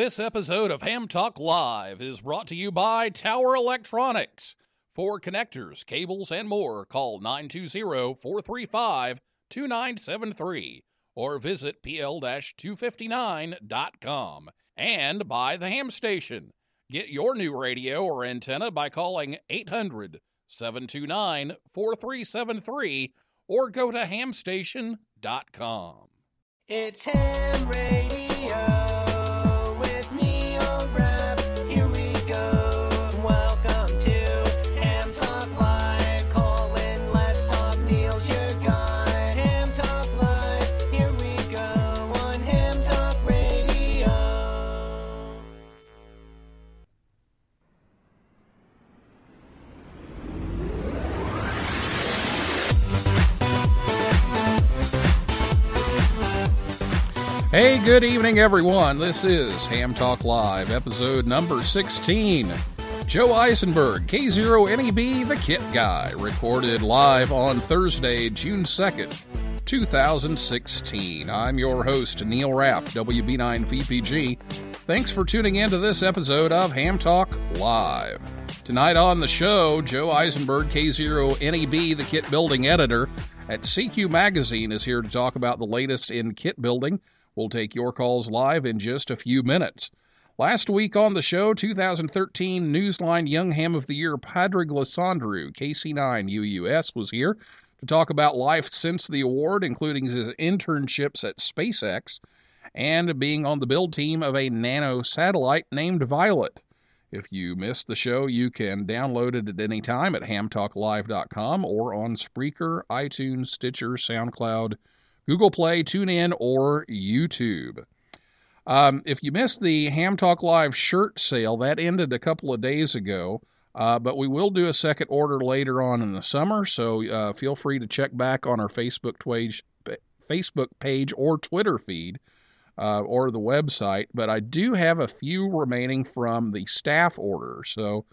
This episode of Ham Talk Live is brought to you by Tower Electronics. For connectors, cables, and more, call 920 435 2973 or visit pl 259.com. And by the Ham Station. Get your new radio or antenna by calling 800 729 4373 or go to hamstation.com. It's Ham Radio Hey, good evening, everyone. This is Ham Talk Live, episode number 16. Joe Eisenberg, K0NEB, the Kit Guy, recorded live on Thursday, June 2nd, 2016. I'm your host, Neil Rapp, WB9VPG. Thanks for tuning in to this episode of Ham Talk Live. Tonight on the show, Joe Eisenberg, K0NEB, the kit building editor at CQ Magazine, is here to talk about the latest in kit building. We'll take your calls live in just a few minutes. Last week on the show, 2013 Newsline Young Ham of the Year Padraig Lysandrou, KC9UUS, was here to talk about life since the award, including his internships at SpaceX and being on the build team of a nano satellite named Violet. If you missed the show, you can download it at any time at hamtalklive.com or on Spreaker, iTunes, Stitcher, SoundCloud, Google Play, TuneIn, or YouTube. Um, if you missed the Ham Talk Live shirt sale, that ended a couple of days ago. Uh, but we will do a second order later on in the summer, so uh, feel free to check back on our Facebook page, Facebook page or Twitter feed uh, or the website. But I do have a few remaining from the staff order, so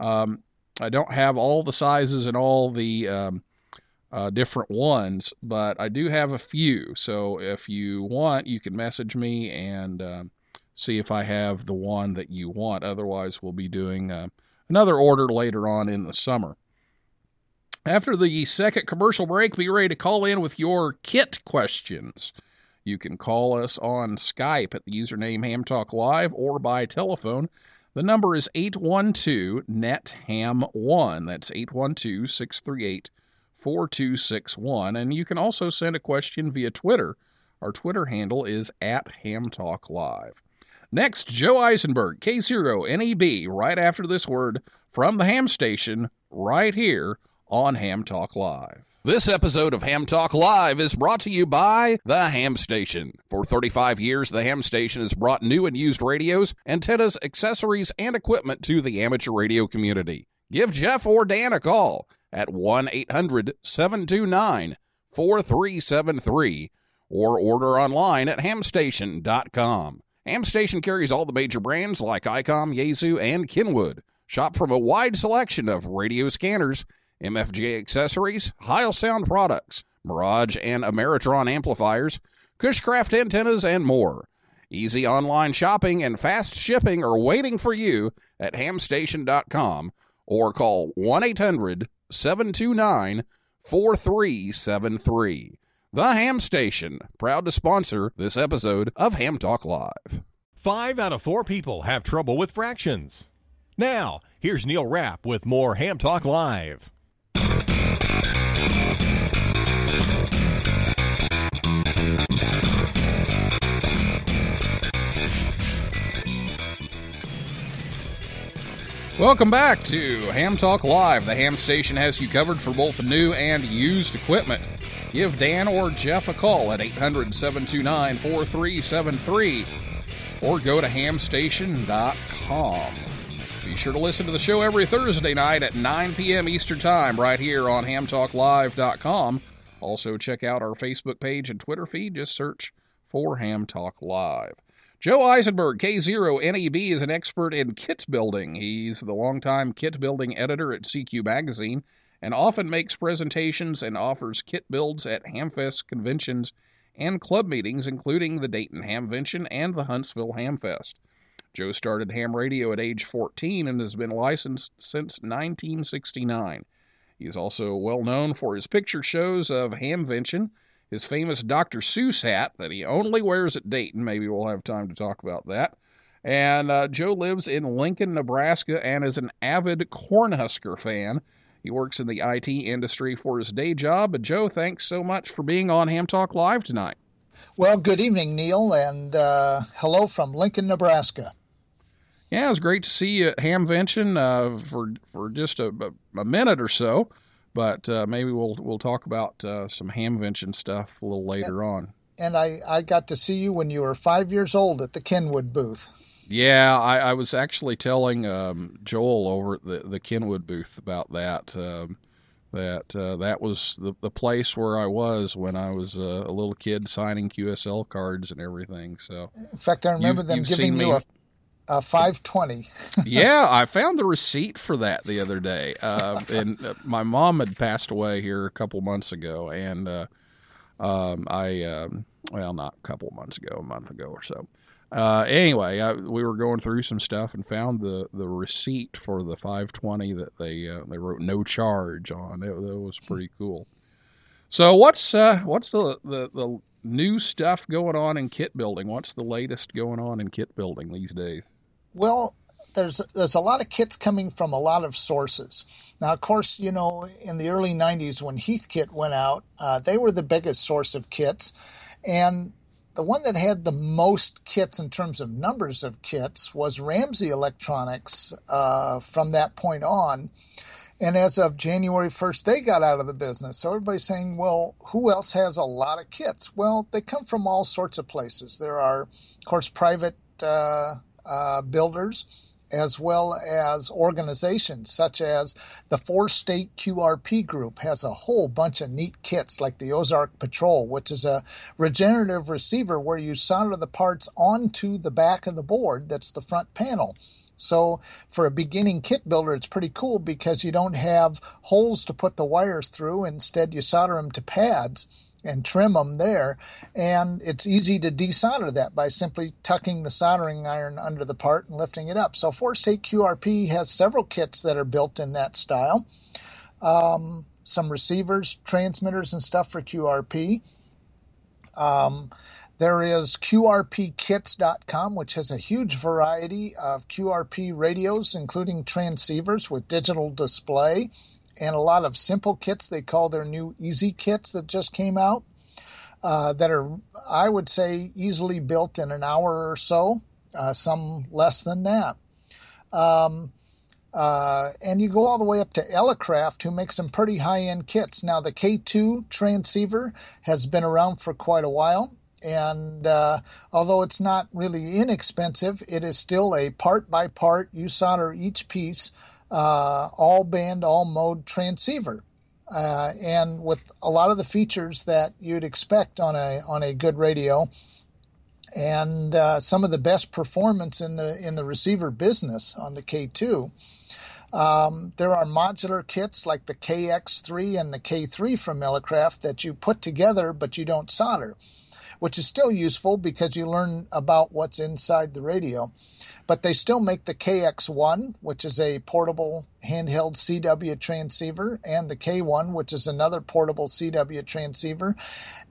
um, I don't have all the sizes and all the um, uh, different ones, but I do have a few. So if you want, you can message me and um, see if I have the one that you want. Otherwise, we'll be doing uh, another order later on in the summer. After the second commercial break, be ready to call in with your kit questions. You can call us on Skype at the username Hamtalk Live or by telephone. The number is 812 NET HAM 1. That's 812 638 4261. And you can also send a question via Twitter. Our Twitter handle is at Hamtalk Live. Next, Joe Eisenberg, K0NEB, right after this word from the ham station, right here on Ham Talk Live. This episode of Ham Talk Live is brought to you by The Ham Station. For 35 years, The Ham Station has brought new and used radios, antennas, accessories, and equipment to the amateur radio community. Give Jeff or Dan a call at 1 800 729 4373 or order online at hamstation.com. Hamstation carries all the major brands like ICOM, Yaesu, and Kenwood. Shop from a wide selection of radio scanners, MFJ accessories, Heil Sound products, Mirage and Ameritron amplifiers, Cushcraft antennas, and more. Easy online shopping and fast shipping are waiting for you at hamstation.com or call 1 800 729 4373. The Ham Station, proud to sponsor this episode of Ham Talk Live. Five out of four people have trouble with fractions. Now, here's Neil Rapp with more Ham Talk Live. Welcome back to Ham Talk Live. The Ham Station has you covered for both new and used equipment. Give Dan or Jeff a call at 800 729 4373 or go to hamstation.com. Be sure to listen to the show every Thursday night at 9 p.m. Eastern Time right here on hamtalklive.com. Also, check out our Facebook page and Twitter feed. Just search for Ham Talk Live. Joe Eisenberg, K0NEB, is an expert in kit building. He's the longtime kit building editor at CQ Magazine and often makes presentations and offers kit builds at Hamfest conventions and club meetings, including the Dayton Hamvention and the Huntsville Hamfest. Joe started ham radio at age 14 and has been licensed since 1969. He is also well known for his picture shows of Hamvention, his famous Dr. Seuss hat that he only wears at Dayton. Maybe we'll have time to talk about that. And uh, Joe lives in Lincoln, Nebraska, and is an avid Cornhusker fan. He works in the IT industry for his day job. But Joe, thanks so much for being on Ham Talk Live tonight. Well, good evening, Neil, and uh, hello from Lincoln, Nebraska. Yeah, it was great to see you at Hamvention uh, for for just a, a minute or so, but uh, maybe we'll we'll talk about uh, some Hamvention stuff a little later yeah. on. And I, I got to see you when you were five years old at the Kenwood booth. Yeah, I, I was actually telling um, Joel over at the, the Kenwood booth about that. Um, that uh, that was the, the place where I was when I was uh, a little kid signing QSL cards and everything. So, in fact, I remember you've, them you've giving you me... a, a 520. yeah, I found the receipt for that the other day. Uh, and uh, my mom had passed away here a couple months ago, and uh, um, I um, well, not a couple months ago, a month ago or so. Uh, anyway, I, we were going through some stuff and found the, the receipt for the 520 that they uh, they wrote no charge on. It, it was pretty cool. So what's uh, what's the, the the new stuff going on in kit building? What's the latest going on in kit building these days? Well, there's there's a lot of kits coming from a lot of sources. Now, of course, you know in the early '90s when Heathkit went out, uh, they were the biggest source of kits, and the one that had the most kits in terms of numbers of kits was Ramsey Electronics uh, from that point on. And as of January 1st, they got out of the business. So everybody's saying, well, who else has a lot of kits? Well, they come from all sorts of places. There are, of course, private uh, uh, builders as well as organizations such as the Four State QRP Group has a whole bunch of neat kits like the Ozark Patrol, which is a regenerative receiver where you solder the parts onto the back of the board that's the front panel. So for a beginning kit builder, it's pretty cool because you don't have holes to put the wires through. Instead, you solder them to pads and trim them there. And it's easy to desolder that by simply tucking the soldering iron under the part and lifting it up. So Four State QRP has several kits that are built in that style. Um, some receivers, transmitters, and stuff for QRP. Um, there is QRPKits.com, which has a huge variety of QRP radios, including transceivers with digital display and a lot of simple kits they call their new easy kits that just came out uh, that are i would say easily built in an hour or so uh, some less than that um, uh, and you go all the way up to Elecraft, who makes some pretty high-end kits. Now, the K2 transceiver has been around for quite a while, and uh, although it's not really inexpensive, it is still a part-by-part. You solder each piece uh, all band, all mode transceiver, uh, and with a lot of the features that you'd expect on a on a good radio, and uh, some of the best performance in the in the receiver business on the K2. Um, there are modular kits like the KX3 and the K3 from Elecraft that you put together, but you don't solder, which is still useful because you learn about what's inside the radio but they still make the KX1, which is a portable handheld CW transceiver, and the K1, which is another portable CW transceiver.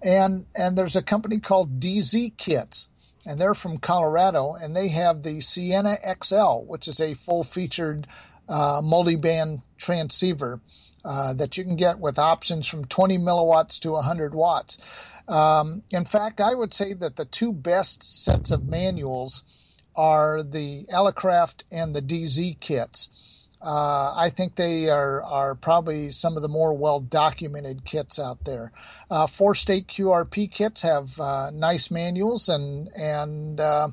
And, and there's a company called DZ Kits, and they're from Colorado, and they have the Sienna XL, which is a full featured uh, multi-band transceiver uh, that you can get with options from 20 milliwatts to 100 watts. Um, in fact, I would say that the two best sets of manuals are the Elecraft and the DZ kits. Uh, I think they are, are probably some of the more well documented kits out there. Uh, four state QRP kits have uh, nice manuals and and uh,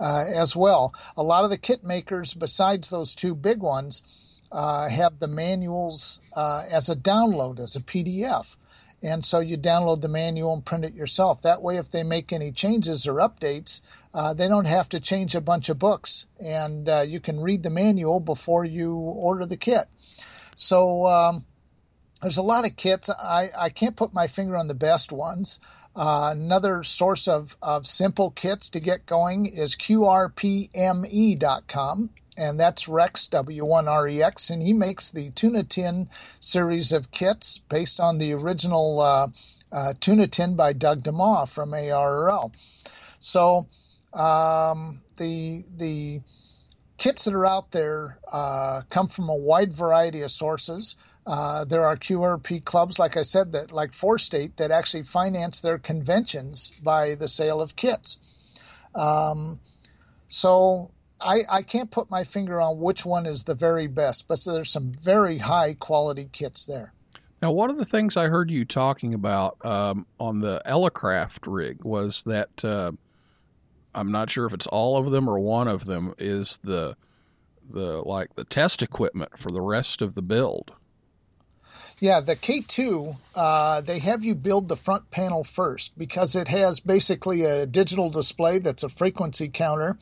uh, as well. A lot of the kit makers, besides those two big ones, uh, have the manuals as a download as a PDF. And so you download the manual and print it yourself. That way, if they make any changes or updates, uh, they don't have to change a bunch of books, and uh, you can read the manual before you order the kit. So um, there's a lot of kits. I, I can't put my finger on the best ones. Uh, another source of, of simple kits to get going is QRPME.com, and that's Rex, W1REX, and he makes the Tuna Tin series of kits based on the original uh, uh, Tuna Tin by Doug DeMaw from ARRL. So um, the the kits that are out there uh, come from a wide variety of sources. Uh, there are QRP clubs, like I said, that like Four State that actually finance their conventions by the sale of kits. Um, so I, I can't put my finger on which one is the very best, but there's some very high quality kits there. Now, one of the things I heard you talking about um, on the Elecraft rig was that uh, I'm not sure if it's all of them or one of them is the the like the test equipment for the rest of the build. Yeah, the K2, uh, they have you build the front panel first because it has basically a digital display that's a frequency counter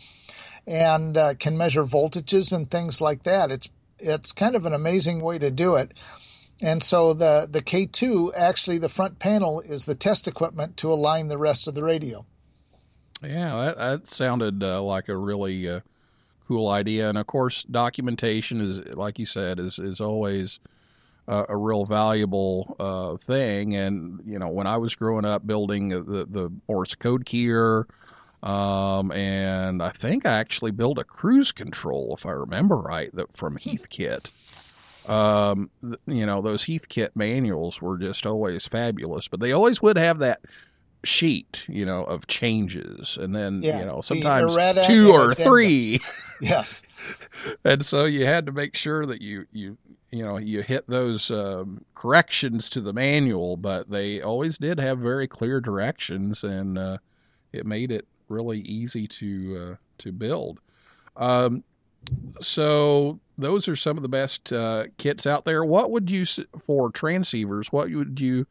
and uh, can measure voltages and things like that. It's it's kind of an amazing way to do it. And so the the K2 actually the front panel is the test equipment to align the rest of the radio. Yeah, that, that sounded uh, like a really uh, cool idea. And of course, documentation is, like you said, is is always uh, a real valuable uh, thing. And you know, when I was growing up building the the Morse code keyer, um, and I think I actually built a cruise control, if I remember right, that from Heathkit. Um, th- you know, those Heathkit manuals were just always fabulous, but they always would have that sheet, you know, of changes, and then Yeah, you know sometimes two or addendums. three, Yes. and so you had to make sure that you you you know you hit those um, corrections to the manual, but they always did have very clear directions, and uh, it made it really easy to uh, to build. Um, so those are some of the best uh, kits out there. What would you for transceivers? What would you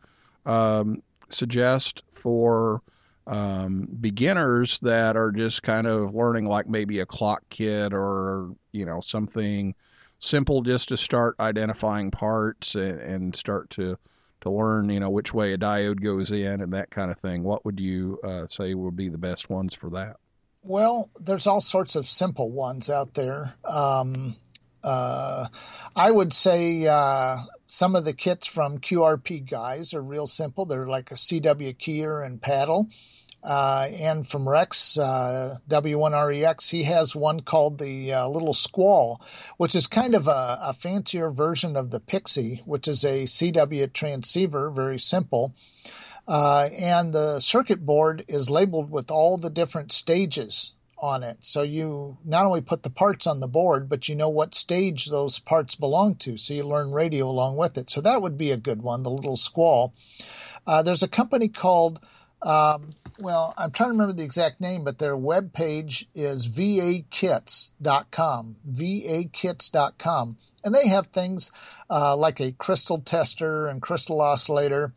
um, suggest for um, beginners that are just kind of learning, like maybe a clock kit or you know something simple, just to start identifying parts and, and start to to learn, you know, which way a diode goes in and that kind of thing. What would you uh, say would be the best ones for that? Well, there's all sorts of simple ones out there. Um, uh, I would say uh, some of the kits from QRP guys are real simple. They're like a CW keyer and paddle. Uh, and from Rex, uh, W1REX, he has one called the uh, Little Squall, which is kind of a, a fancier version of the Pixie, which is a CW transceiver, very simple. Uh, and the circuit board is labeled with all the different stages on it. So you not only put the parts on the board, but you know what stage those parts belong to. So you learn radio along with it. So that would be a good one, the little squall. Uh, there's a company called, um, well, I'm trying to remember the exact name, but their webpage is vakits.com, vakits.com. And they have things uh, like a crystal tester and crystal oscillator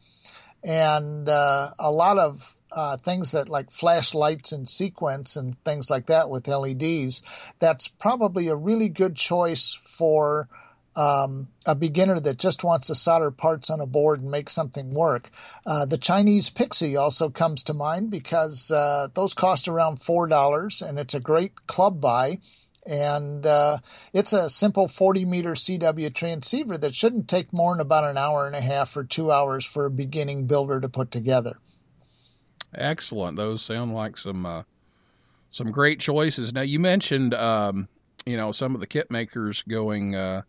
and uh, a lot of uh, things that like flashlights and sequence and things like that with LEDs. That's probably a really good choice for um, a beginner that just wants to solder parts on a board and make something work. Uh, the Chinese Pixie also comes to mind because uh, those cost around four dollars, and it's a great club buy. And uh, it's a simple 40 meter CW transceiver that shouldn't take more than about an hour and a half or two hours for a beginning builder to put together. Excellent. Those sound like some uh, some great choices. Now you mentioned um, you know some of the kit makers going uh,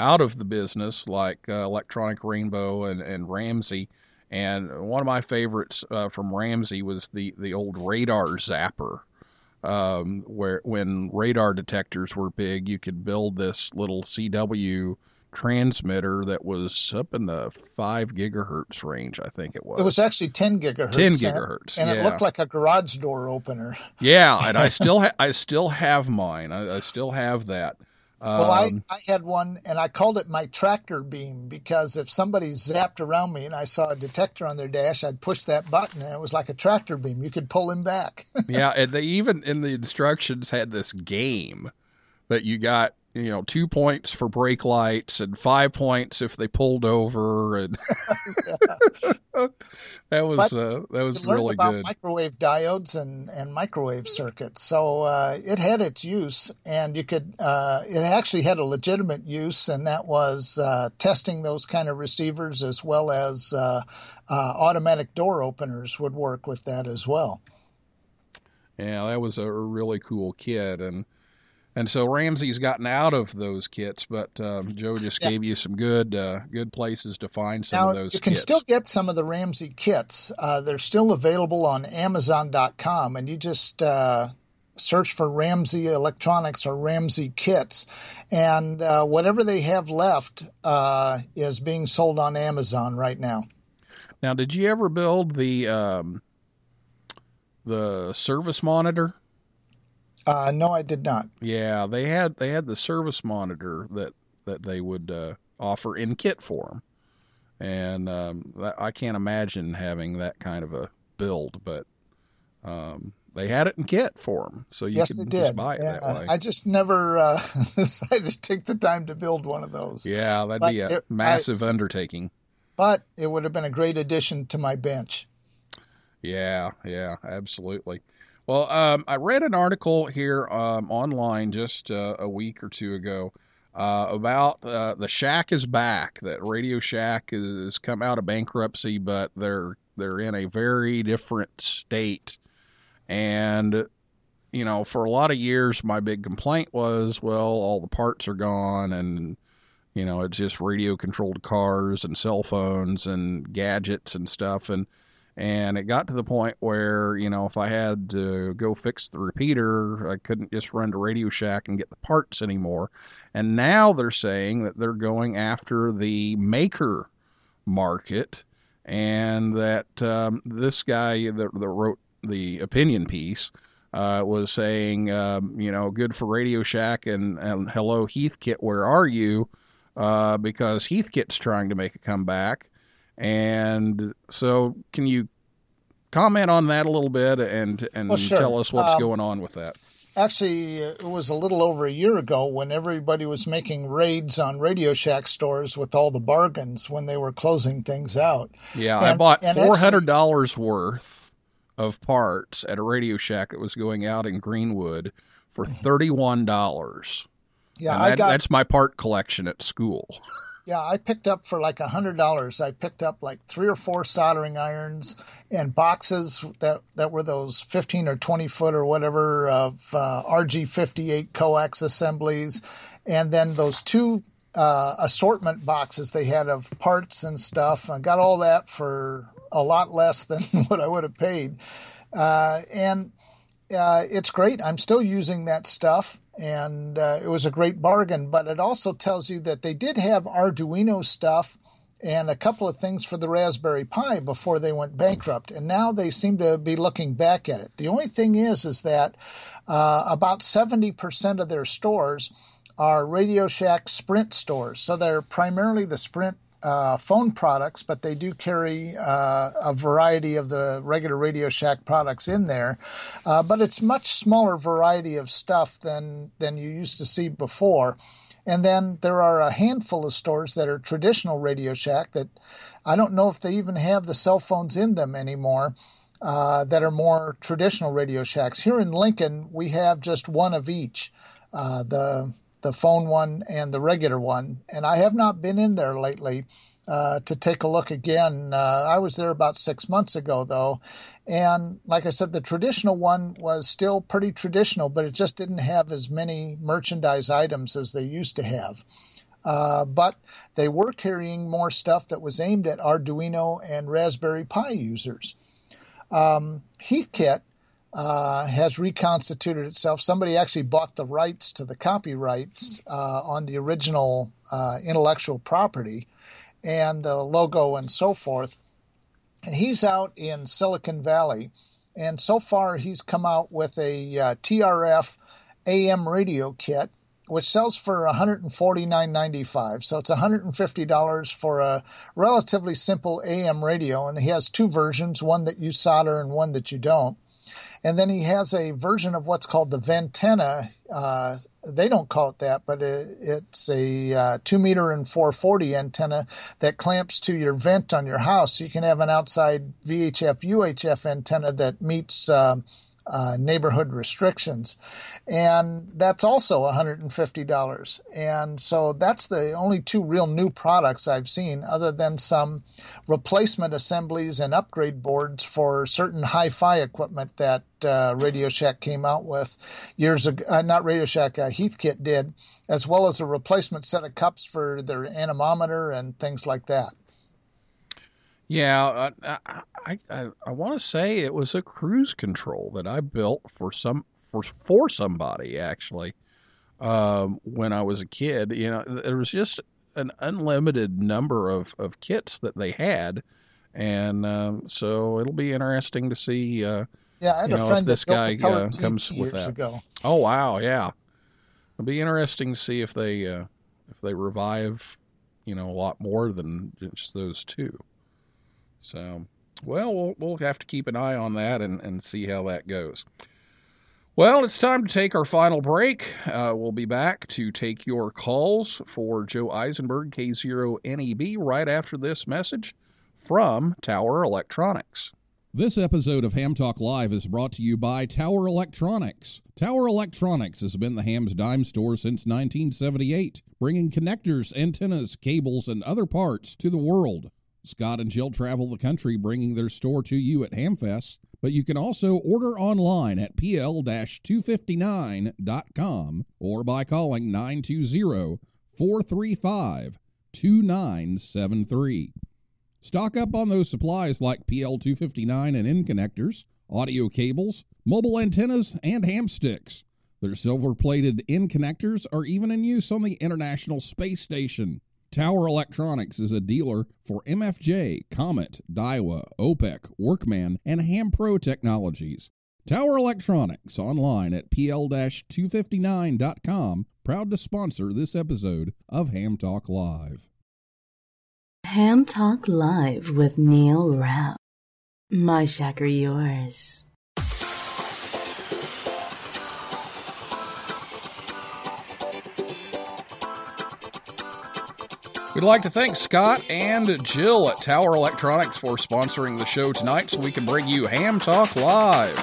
out of the business, like uh, Electronic Rainbow and, and Ramsey. And one of my favorites uh, from Ramsey was the the old radar zapper. um, where when radar detectors were big, you could build this little CW transmitter that was up in the five gigahertz range. I think it was. It was actually 10 gigahertz. 10 and it- gigahertz, And, it yeah. looked like a garage door opener. Yeah, and I still ha- I still have mine. I, I still have that. Um, Well, I, I had one and I called it my tractor beam because if somebody zapped around me and I saw a detector on their dash, I'd push that button and it was like a tractor beam. You could pull him back. yeah, and they even in the instructions had this game that you got, you know, two points for brake lights and five points if they pulled over, and that was But uh, that was really about good. microwave diodes and, and microwave circuits. So uh, it had its use, and you could. Uh, it actually had a legitimate use, and that was uh, testing those kind of receivers as well as uh, uh, automatic door openers would work with that as well. Yeah, that was a really cool kit, and and so Ramsey's gotten out of those kits, but um, Joe just Yeah. gave you some good uh, good places to find some now of those you can kits. still get some of the Ramsey kits. Uh, they're still available on Amazon.com, and you just uh, search for Ramsey Electronics or Ramsey kits, and uh, whatever they have left uh, is being sold on Amazon right now. Now, did you ever build the um, the service monitor? Uh, no, I did not. Yeah, they had they had the service monitor that that they would uh, offer in kit form, and um, I can't imagine having that kind of a build, but um, they had it in kit form, so you yes, could they just did. buy it Yeah, that way. I just never uh, decided to take the time to build one of those. yeah, that'd but be a it- I- massive undertaking. But it would have been a great addition to my bench. Yeah, yeah, absolutely. Well, um, I read an article here um, online just uh, a week or two ago uh, about uh, the Shack is back. That Radio Shack has come out of bankruptcy, but they're they're in a very different state. And you know, for a lot of years, my big complaint was, well, all the parts are gone, and you know, it's just radio controlled cars and cell phones and gadgets and stuff, and and it got to the point where you know if i had to go fix the repeater i couldn't just run to radio shack and get the parts anymore. And now they're saying that they're going after the maker market and that um, this guy that, that wrote the opinion piece uh, was saying um, you know good for radio shack and, and hello heathkit where are you? Uh, because heathkit's trying to make a comeback and so, can you comment on that a little bit and and Well, sure. tell us what's Um, going on with that? Actually, it was a little over a year ago when everybody was making raids on Radio Shack stores with all the bargains when they were closing things out. Yeah, I bought four hundred dollars worth of parts at a Radio Shack that was going out in Greenwood for thirty one dollars. Yeah, and I that, got. that's my part collection at school. Yeah, I picked up for like a hundred dollars. I picked up like three or four soldering irons and boxes that that were those fifteen or twenty foot or whatever of uh, RG fifty eight coax assemblies, and then those two uh, assortment boxes they had of parts and stuff. I got all that for a lot less than what I would have paid, uh, and uh, it's great. I'm still using that stuff, and uh, it was a great bargain. But it also tells you that they did have Arduino stuff and a couple of things for the Raspberry Pi before they went bankrupt, and now they seem to be looking back at it. The only thing is, is that uh, about 70% of their stores are Radio Shack Sprint stores, so they're primarily the Sprint uh, phone products, but they do carry uh, a variety of the regular Radio Shack products in there. Uh, but it's much smaller variety of stuff than than you used to see before. And then there are a handful of stores that are traditional Radio Shack that I don't know if they even have the cell phones in them anymore. Uh, that are more traditional Radio Shacks. Here in Lincoln, we have just one of each. Uh, the the phone one and the regular one. And I have not been in there lately uh, to take a look again. Uh, I was there about six months ago, though. And like I said, the traditional one was still pretty traditional, but it just didn't have as many merchandise items as they used to have. Uh, but they were carrying more stuff that was aimed at Arduino and Raspberry Pi users. Um, Heathkit uh, has reconstituted itself. Somebody actually bought the rights to the copyrights uh, on the original uh, intellectual property and the logo and so forth. And he's out in Silicon Valley. And so far, he's come out with a uh, TRF AM radio kit, which sells for $149.95. So it's $150 for a relatively simple AM radio. And he has two versions one that you solder and one that you don't. And then he has a version of what's called the Ventenna. Uh, they don't call it that, but it, it's a uh, 2 meter and 440 antenna that clamps to your vent on your house. So you can have an outside VHF UHF antenna that meets uh, uh, neighborhood restrictions. And that's also $150. And so that's the only two real new products I've seen, other than some replacement assemblies and upgrade boards for certain hi fi equipment that uh, Radio Shack came out with years ago. Uh, not Radio Shack, uh, Heathkit did, as well as a replacement set of cups for their anemometer and things like that. Yeah, I I, I, I want to say it was a cruise control that I built for some for for somebody actually um, when I was a kid. You know, there was just an unlimited number of, of kits that they had, and um, so it'll be interesting to see. Uh, Yeah, I had You a know, if friend this guy, uh, comes with that. ago. oh wow, yeah, it'll be interesting to see if they uh, if they revive, you know, a lot more than just those two. So, well, we'll we'll have to keep an eye on that and, and see how that goes. Well, it's time to take our final break. Uh, we'll be back to take your calls for Joe Eisenberg, K0NEB, E right after this message from Tower Electronics. This episode of Ham Talk Live is brought to you by Tower Electronics. Tower Electronics has been the Ham's dime store since 1978, bringing connectors, antennas, cables, and other parts to the world. Scott and Jill travel the country bringing their store to you at Hamfest, but you can also order online at pl-259.com or by calling 920-435-2973. Stock up on those supplies like PL259 and N connectors, audio cables, mobile antennas, and ham sticks. Their silver plated N connectors are even in use on the International Space Station. Tower Electronics is a dealer for MFJ, Comet, Daiwa, OPEK, Workman, and Hampro Technologies. Tower Electronics online at pl-259.com, proud to sponsor this episode of Ham Talk Live. Ham Talk Live with Neil Rapp. My shack are yours. We'd like to thank Scott and Jill at Tower Electronics for sponsoring the show tonight so we can bring you Ham Talk Live.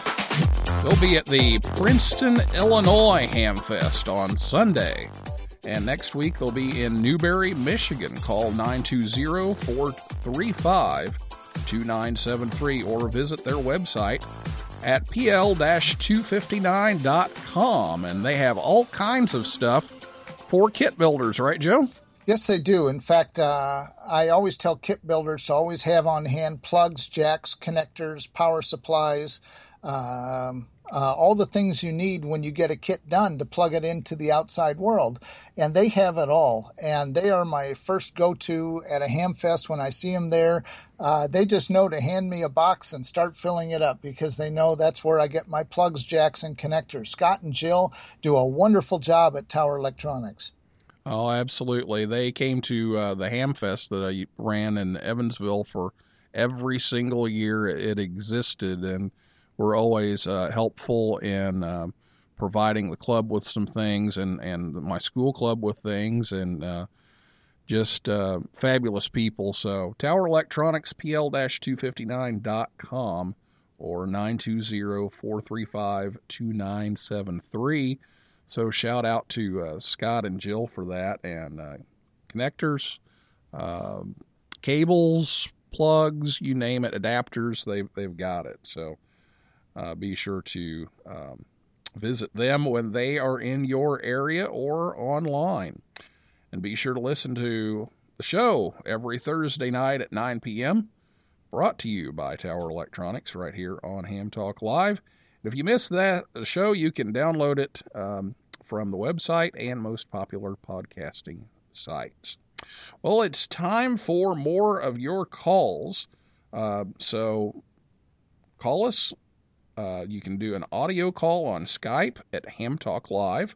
They'll be at the Princeton, Illinois Ham Fest on Sunday. And next week they'll be in Newberry, Michigan. Call 920 435 2973 or visit their website at pl-259.com. And they have all kinds of stuff for kit builders, right, Joe? Yes, they do. In fact, uh, I always tell kit builders to always have on hand plugs, jacks, connectors, power supplies, um, uh, all the things you need when you get a kit done to plug it into the outside world. And they have it all. And they are my first go to at a ham fest when I see them there. Uh, they just know to hand me a box and start filling it up because they know that's where I get my plugs, jacks, and connectors. Scott and Jill do a wonderful job at Tower Electronics. Oh, absolutely. They came to uh, the Hamfest that I ran in Evansville for every single year it existed, and were always uh, helpful in uh, providing the club with some things and, and my school club with things, and uh, just uh, fabulous people. So, Tower Electronics, PL-259.com or 920-435-2973. So shout out to uh, Scott and Jill for that, and uh, connectors, um, cables, plugs, you name it, adapters. They've they've got it. So uh, be sure to um, visit them when they are in your area or online, and be sure to listen to the show every Thursday night at 9 p.m. Brought to you by Tower Electronics right here on Ham Talk Live. If you missed that show, you can download it um, from the website and most popular podcasting sites. Well, it's time for more of your calls. Uh, so call us. Uh, you can do an audio call on Skype at Ham Talk Live,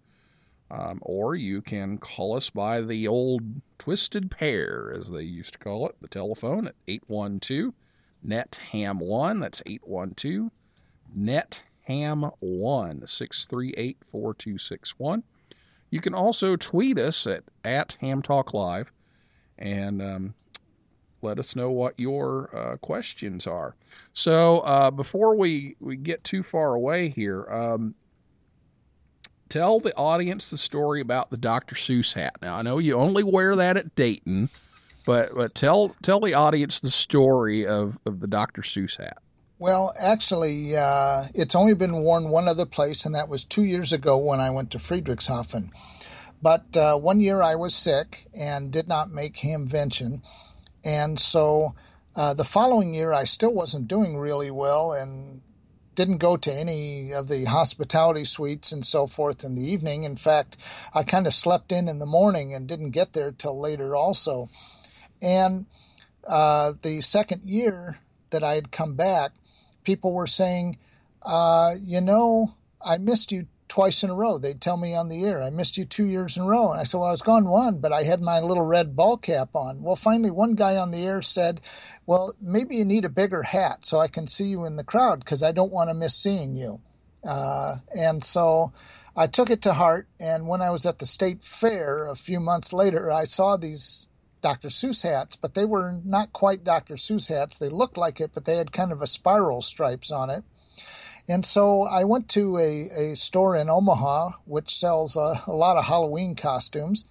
um, or you can call us by the old twisted pair, as they used to call it, the telephone at 812 net ham 1. That's 812 net ham 1 638 4261. You can also tweet us at, at Live and um, let us know what your uh, questions are. So uh, before we, we get too far away here, um, tell the audience the story about the Dr. Seuss hat. Now I know you only wear that at Dayton, but but tell tell the audience the story of, of the Dr. Seuss hat. Well, actually, uh, it's only been worn one other place, and that was two years ago when I went to Friedrichshafen. But uh, one year I was sick and did not make Hamvention. And so uh, the following year I still wasn't doing really well and didn't go to any of the hospitality suites and so forth in the evening. In fact, I kind of slept in in the morning and didn't get there till later also. And uh, the second year that I had come back, people were saying, uh, you know, I missed you twice in a row. They'd tell me on the air, I missed you two years in a row. And I said, Well, I was gone one, but I had my little red ball cap on. Well, finally, one guy on the air said, Well, maybe you need a bigger hat so I can see you in the crowd because I don't want to miss seeing you. Uh, and so I took it to heart. And when I was at the state fair a few months later, I saw these Dr. Seuss hats, but they were not quite Dr. Seuss hats. They looked like it, but they had kind of a spiral stripes on it. And so I went to a, a store in Omaha, which sells a, a lot of Halloween costumes,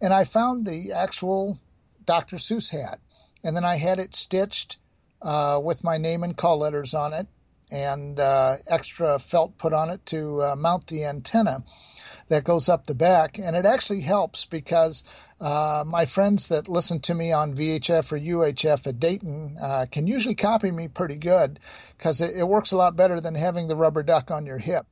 and I found the actual Dr. Seuss hat. And then I had it stitched uh, with my name and call letters on it, and uh, extra felt put on it to uh, mount the antenna that goes up the back. And it actually helps because uh, my friends that listen to me on VHF or UHF at Dayton uh, can usually copy me pretty good because it, it, works a lot better than having the rubber duck on your hip.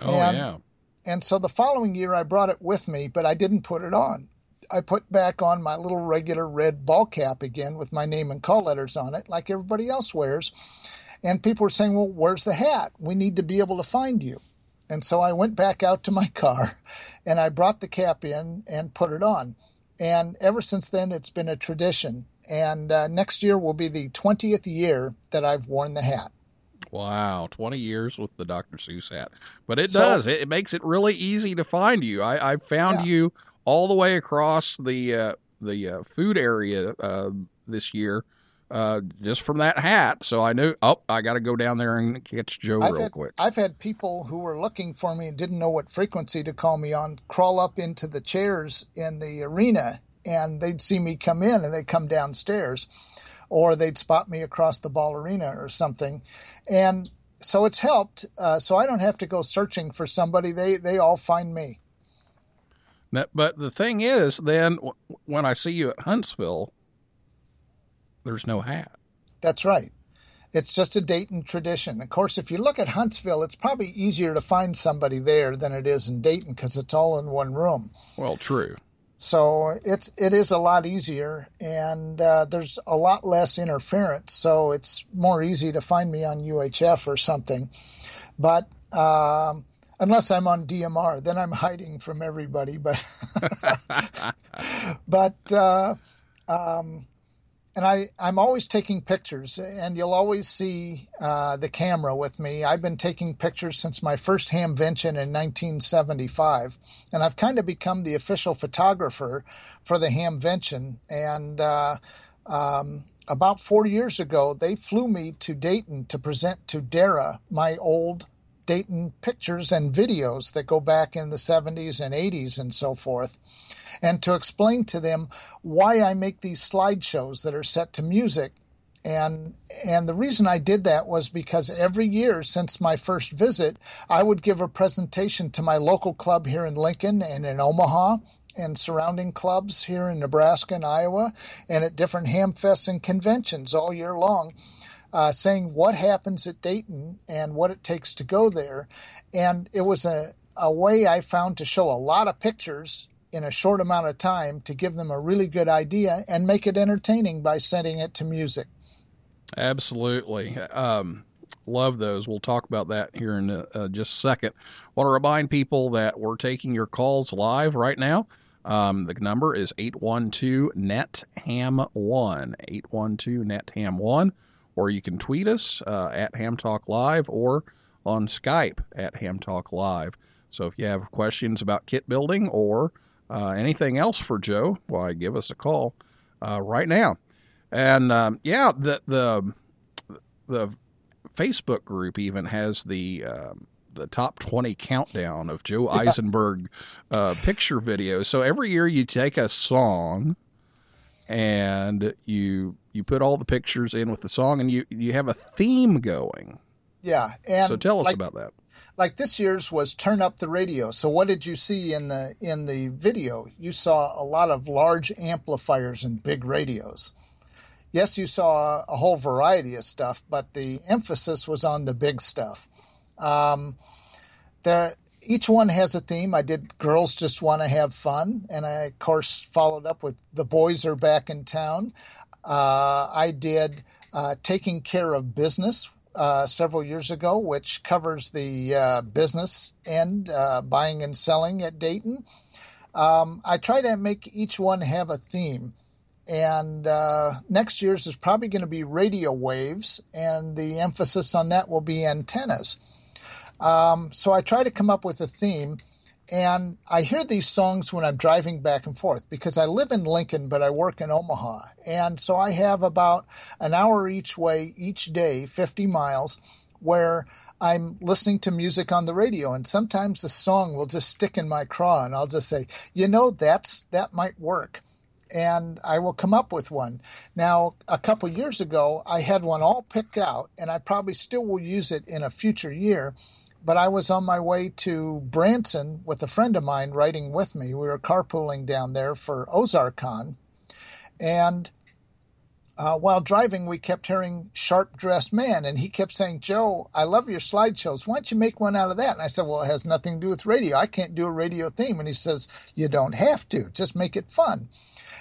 Oh, and, yeah. And so the following year I brought it with me, but I didn't put it on. I put back on my little regular red ball cap again with my name and call letters on it, like everybody else wears. And people were saying, Well, where's the hat? We need to be able to find you. And so I went back out to my car and I brought the cap in and put it on. And ever since then, it's been a tradition. And uh, next year will be the 20th year that I've worn the hat. Wow, 20 years with the Dr. Seuss hat. But it So- does. It, it makes it really easy to find you. I, I found Yeah. you all the way across the uh, the uh, food area uh, this year uh, just from that hat. So I knew, oh, I got to go down there and catch Joe I've real had, quick. I've had people who were looking for me and didn't know what frequency to call me on crawl up into the chairs in the arena and they'd see me come in and they'd come downstairs or they'd spot me across the ball arena or something. And so it's helped. Uh, so I don't have to go searching for somebody. They, they all find me. But the thing is, then w- when I see you at Huntsville, there's no hat. That's right. It's just a Dayton tradition. Of course, if you look at Huntsville, it's probably easier to find somebody there than it is in Dayton because it's all in one room. Well, true. So it's it is a lot easier, and uh, there's a lot less interference. So it's more easy to find me on UHF or something. But um, unless I'm on DMR, then I'm hiding from everybody. But but uh, um, and I I'm always taking pictures, and you'll always see uh, the camera with me. I've been taking pictures since my first Hamvention in 1975, and I've kind of become the official photographer for the Hamvention. And uh, um, about four years ago, they flew me to Dayton to present to DARA my old Dayton pictures and videos that go back in the 70s and 80s and so forth and to explain to them why I make these slideshows that are set to music. And and the reason I did that was because every year since my first visit, I would give a presentation to my local club here in Lincoln and in Omaha and surrounding clubs here in Nebraska and Iowa and at different hamfests and conventions all year long uh, saying what happens at Dayton and what it takes to go there. And it was a, a way I found to show a lot of pictures in a short amount of time to give them a really good idea and make it entertaining by setting it to music. Absolutely. Um, love those. We'll talk about that here in uh, just a second. Want to remind people that we're taking your calls live right now. Um, the number is 812 net ham 1 812 net ham 1 or you can tweet us uh, at ham talk live or on Skype at ham talk live. So if you have questions about kit building or uh, anything else for Joe, why give us a call uh, right now. And um, yeah, the the the Facebook group even has the um, the top 20 countdown of Joe Eisenberg uh, picture videos. So every year you take a song and you you put all the pictures in with the song and you you have a theme going. Yeah, and so tell us like, about that. Like this year's was turn up the radio. So what did you see in the in the video? You saw a lot of large amplifiers and big radios. Yes, you saw a whole variety of stuff, but the emphasis was on the big stuff. Um, there, each one has a theme. I did "Girls Just Want to Have Fun," and I, of course, followed up with "The Boys Are Back in Town." Uh, I did uh, "Taking Care of Business" uh, several years ago, which covers the uh, business end, uh, buying and selling at Dayton. Um, I try to make each one have a theme and uh, next year's is probably going to be radio waves, and the emphasis on that will be antennas. Um, so I try to come up with a theme, and I hear these songs when I'm driving back and forth because I live in Lincoln, but I work in Omaha, and so I have about an hour each way each day, 50 miles, where I'm listening to music on the radio, and sometimes the song will just stick in my craw, and I'll just say, you know, that's that might work and I will come up with one. Now, a couple years ago, I had one all picked out, and I probably still will use it in a future year. But I was on my way to Branson with a friend of mine riding with me. We were carpooling down there for OzarkCon. And uh, while driving, we kept hearing Sharp Dressed Man, and he kept saying, Joe, I love your slideshows. Why don't you make one out of that? And I said, Well, it has nothing to do with radio. I can't do a radio theme. And he says, You don't have to, just make it fun.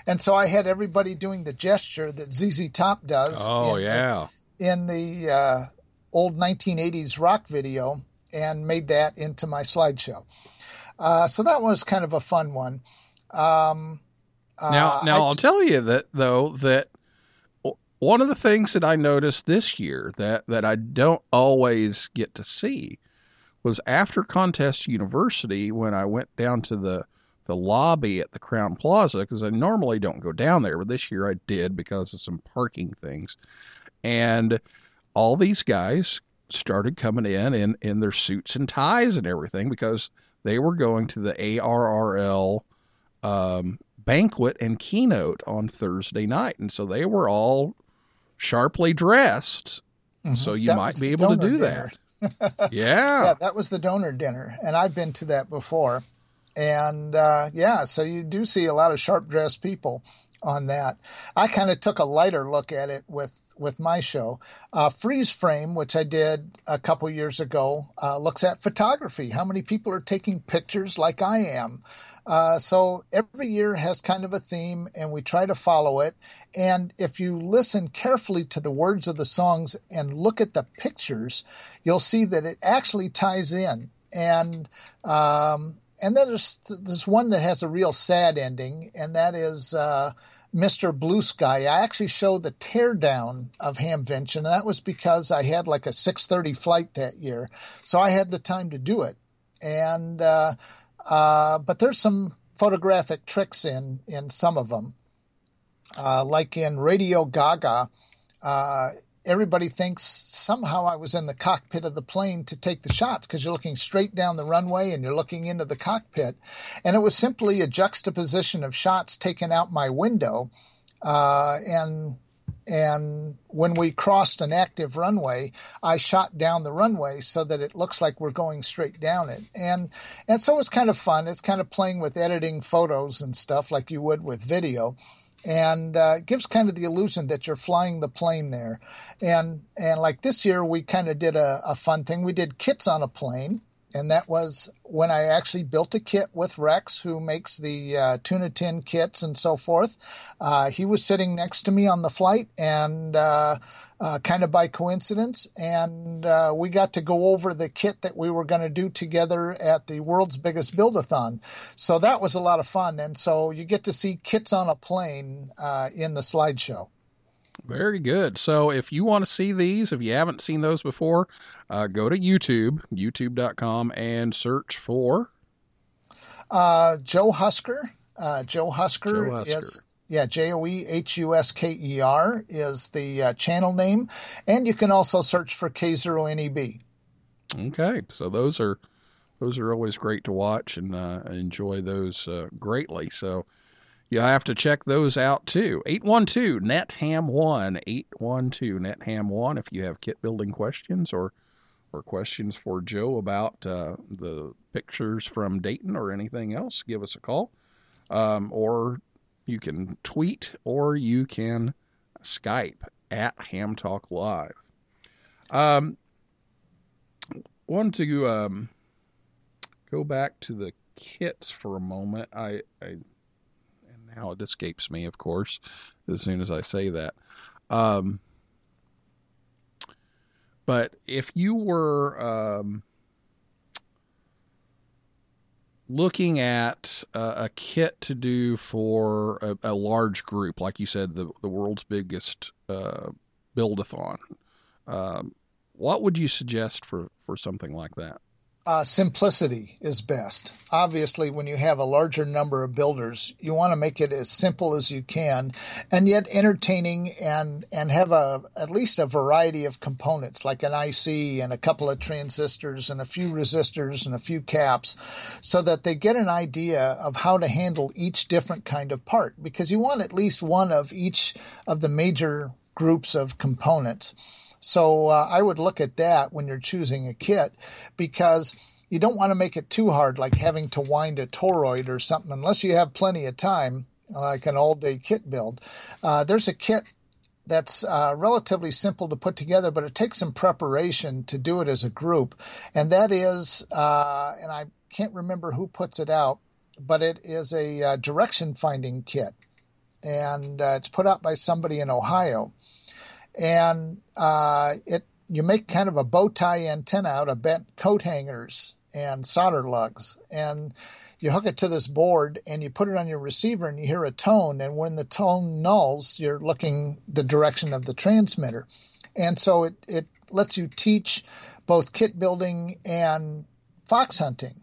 And so I had everybody doing the gesture that ZZ Top does. Oh, in, yeah. In the uh, old 1980s rock video and made that into my slideshow. Uh, so that was kind of a fun one. Um, now, uh, now I- I'll tell you that though that one of the things that I noticed this year that that I don't always get to see was after Contest University when I went down to the the lobby at the Crowne Plaza because I normally don't go down there, but this year I did because of some parking things, and all these guys started coming in in in their suits and ties and everything because they were going to the ARRL um, banquet and keynote on Thursday night, and so they were all sharply dressed. Mhm. So you That might be able to do dinner. that. Yeah. yeah, that was the donor dinner, and I've been to that before. And uh, yeah, so you do see a lot of sharp dressed people on that. I kind of took a lighter look at it with with my show. Uh, Freeze Frame, which I did a couple years ago, uh, looks at photography. How many people are taking pictures like I am? Uh, so every year has kind of a theme, and we try to follow it. And if you listen carefully to the words of the songs and look at the pictures, you'll see that it actually ties in. And um, and then there's there's one that has a real sad ending, and that is uh, Mr. Blue Sky. I actually showed the teardown of Hamvention, and that was because I had like a 6:30 flight that year, so I had the time to do it. And uh, uh, but there's some photographic tricks in in some of them, uh, like in Radio Gaga. Everybody thinks somehow I was in the cockpit of the plane to take the shots because you're looking straight down the runway and you're looking into the cockpit. And it was simply a juxtaposition of shots taken out my window. Uh, and and when we crossed an active runway, I shot down the runway so that it looks like we're going straight down it. And and so it's kind of fun. It's kind of playing with editing photos and stuff like you would with video. And uh, gives kind of the illusion that you're flying the plane there. And and like this year, we kind of did a, a fun thing. We did kits on a plane, and that was when I actually built a kit with Rex, who makes the uh, tuna tin kits and so forth. Uh, he was sitting next to me on the flight, and uh, kind of by coincidence, and uh, we got to go over the kit that we were going to do together at the world's biggest build-a-thon. So that was a lot of fun, and so you get to see kits on a plane uh, in the slideshow. Very good. So if you want to see these, if you haven't seen those before, uh, go to YouTube, youtube.com, and search for Uh, Joe Husker. Uh, Joe Husker Joe Husker. is yeah J O E H U S K E R is the uh, channel name, and you can also search for K Zero NEB. Okay, so those are those are always great to watch and uh, enjoy those uh, greatly. So you have to check those out too. 812 NetHam1 812 NetHam1 if you have kit building questions or or questions for Joe about uh, the pictures from Dayton or anything else, give us a call. Um, or you can tweet or you can Skype at Ham Talk Live. Um, want to um, go back to the kits for a moment. I, I and now it escapes me, of course, as soon as I say that. Um, but if you were um, looking at uh, a kit to do for a, a large group, like you said, the the world's biggest uh, build-a-thon, um, what would you suggest for for something like that? Uh, simplicity is best. Obviously, when you have a larger number of builders, you want to make it as simple as you can, and yet entertaining and and have a at least a variety of components like an IC and a couple of transistors and a few resistors and a few caps, so that they get an idea of how to handle each different kind of part. Because you want at least one of each of the major groups of components. So uh, I would look at that when you're choosing a kit because you don't want to make it too hard, like having to wind a toroid or something, unless you have plenty of time, like an all day kit build. Uh, there's a kit that's uh, relatively simple to put together, but it takes some preparation to do it as a group. And that is, uh, and I can't remember who puts it out, but it is a uh, direction finding kit. And uh, it's put out by somebody in Ohio and uh, it you make kind of a bow tie antenna out of bent coat hangers and solder lugs, and you hook it to this board and you put it on your receiver and you hear a tone, and when the tone nulls, you're looking the direction of the transmitter, and so it it lets you teach both kit building and fox hunting,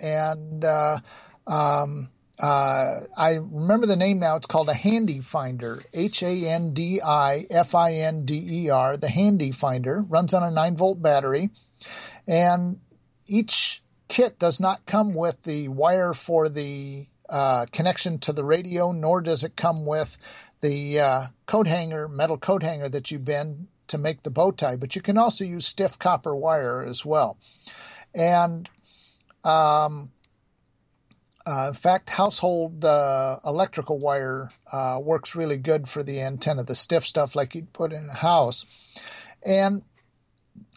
and uh, um, uh, I remember the name now. It's called a Handy Finder. H A N D I F I N D E R. The Handy Finder runs on a nine volt battery, and each kit does not come with the wire for the uh, connection to the radio, nor does it come with the uh, coat hanger, metal coat hanger that you bend to make the bow tie. But you can also use stiff copper wire as well, and um, uh, in fact, household uh, electrical wire uh, works really good for the antenna, the stiff stuff like you'd put in a house. And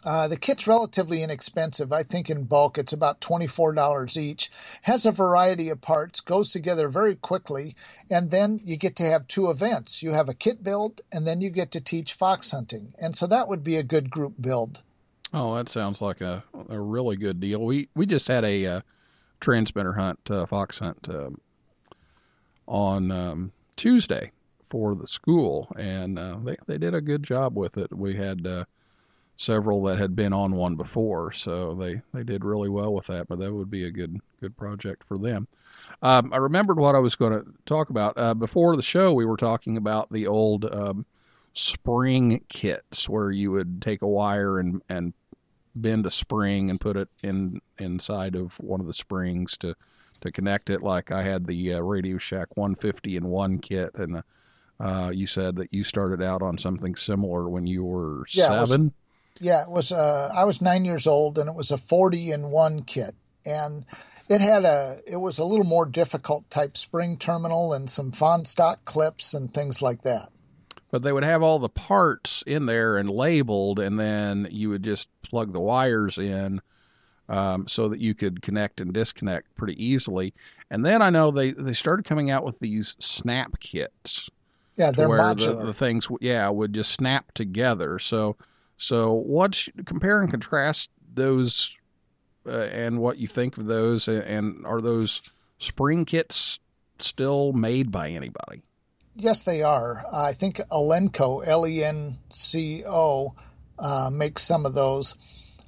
uh, the kit's relatively inexpensive. I think in bulk it's about $24 each. Has a variety of parts, goes together very quickly, and then you get to have two events. You have a kit build, and then you get to teach fox hunting. And so that would be a good group build. Oh, that sounds like a, a really good deal. We we just had a uh, transmitter hunt, uh, fox hunt, um, on um, Tuesday for the school, and uh, they they did a good job with it. We had uh, several that had been on one before, so they they did really well with that. But that would be a good good project for them. Um, I remembered what I was going to talk about uh, before the show. We were talking about the old um, spring kits where you would take a wire and and bend a spring and put it in inside of one of the springs to to connect it. Like I had the uh, Radio Shack 150 and one kit, and uh, you said that you started out on something similar when you were Yeah, it was- seven. Yeah, it was. Uh, I was nine years old, and it was a forty and one kit, and It had a it was a little more difficult type spring terminal and some Fahnestock clips and things like that. But they would have all the parts in there and labeled, and then you would just plug the wires in um, so that you could connect and disconnect pretty easily. And then I know they, they started coming out with these snap kits. Yeah, they're where modular. the, the things yeah would just snap together so so what's compare and contrast those uh, and what you think of those and, and are those spring kits still made by anybody Yes, they are. I think Elenco, L E N C O, uh, makes some of those,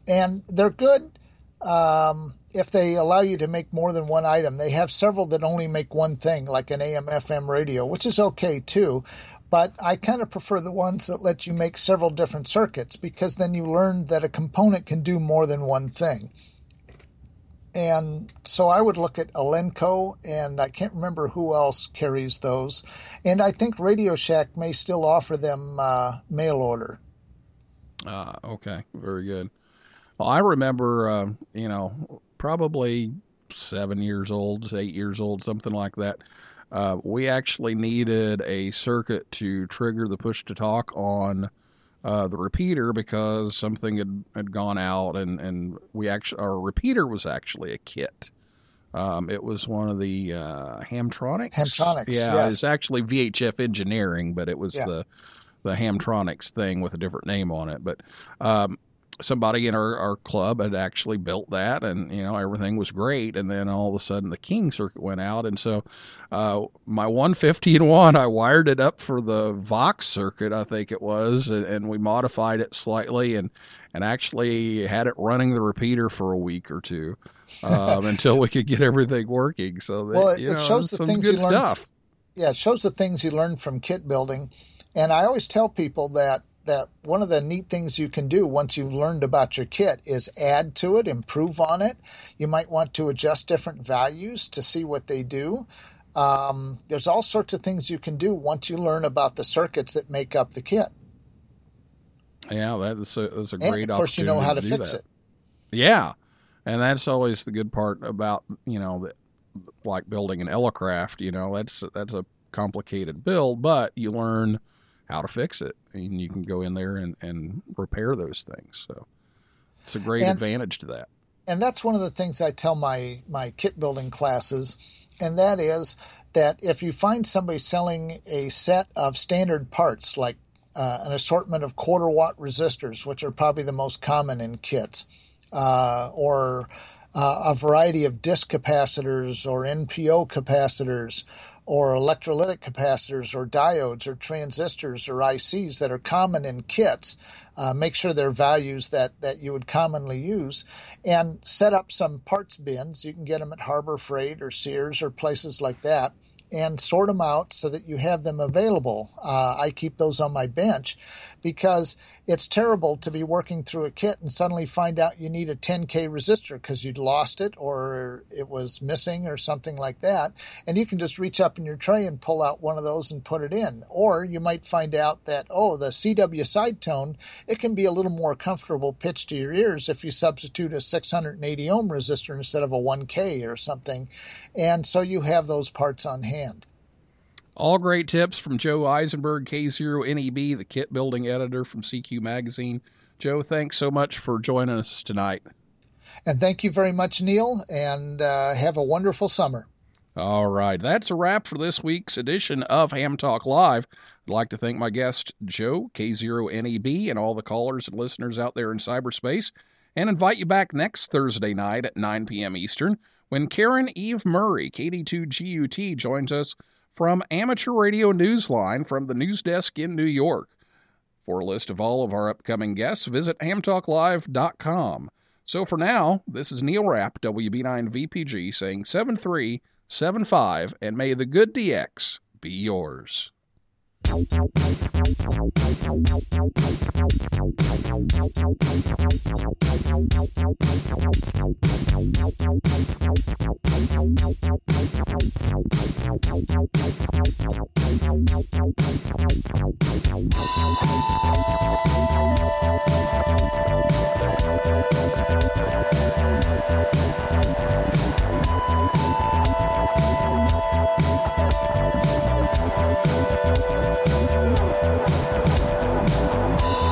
and they're good um, if they allow you to make more than one item. They have several that only make one thing, like an AM/FM radio, which is okay too. But I kind of prefer the ones that let you make several different circuits because then you learn that a component can do more than one thing. And so I would look at Elenco, and I can't remember who else carries those. And I think Radio Shack may still offer them uh, mail order. Ah, okay, very good. Well, I remember, uh, you know, probably seven years old, eight years old, something like that. Uh, we actually needed a circuit to trigger the push to talk on uh, the repeater because something had, had gone out, and, and we actually our repeater was actually a kit. Um, it was one of the uh, Hamtronics. Hamtronics, yeah, yes. it's actually VHF Engineering, but it was Yeah. the the Hamtronics thing with a different name on it. But um, somebody in our, our club had actually built that, and you know everything was great. And then all of a sudden the King circuit went out, and so uh, my 150 and one, I wired it up for the Vox circuit, I think it was, and, and we modified it slightly and and actually had it running the repeater for a week or two um, until we could get everything working. So that, Well, it- you it know, shows the things good you learn stuff. yeah, it shows the things you learn from kit building. And I always tell people that that one of the neat things you can do once you've learned about your kit is add to it, improve on it. You might want to adjust different values to see what they do. Um, there's all sorts of things you can do once you learn about the circuits that make up the kit. Yeah, that is a, that's a And great of course, you know how to do fix that. it. Yeah, and that's always the good part about you know that like building an Elecraft. You know, that's that's a complicated build, but you learn how to fix it, and you can go in there and and repair those things. So it's a great And- advantage to that. and that's one of the things I tell my my kit building classes, and that is that if you find somebody selling a set of standard parts like uh, an assortment of quarter watt resistors, which are probably the most common in kits, uh, or uh, a variety of disc capacitors or NPO capacitors or electrolytic capacitors or diodes or transistors or ICs that are common in kits. Uh, make sure they're values that, that you would commonly use and set up some parts bins. You can get them at Harbor Freight or Sears or places like that and sort them out so that you have them available. Uh, I keep those on my bench because it's terrible to be working through a kit and suddenly find out you need a 10K resistor because you'd lost it or it was missing or something like that. And you can just reach up in your tray and pull out one of those and put it in. Or you might find out that, oh, the CW side tone, it can be a little more comfortable pitch to your ears if you substitute a 680 ohm resistor instead of a 1K or something. And so you have those parts on hand. All great tips from Joe Eisenberg, K0NEB, E the kit building editor from CQ Magazine. Joe, thanks so much for joining us tonight. And thank you very much, Neil, and uh, have a wonderful summer. All right, that's a wrap for this week's edition of Ham Talk Live. I'd like to thank my guest, Joe, K0NEB, E and all the callers and listeners out there in cyberspace, and invite you back next Thursday night at 9 p.m. Eastern when Caryn Eve Murray, KD2GUT, joins us from Amateur Radio Newsline from the news desk in New York. For a list of all of our upcoming guests, visit hamtalklive.com. So for now, this is Neil Rapp, WB9VPG, saying 7375, and may the good DX be yours. Thank 从穷字到穷字这就是穷人的通病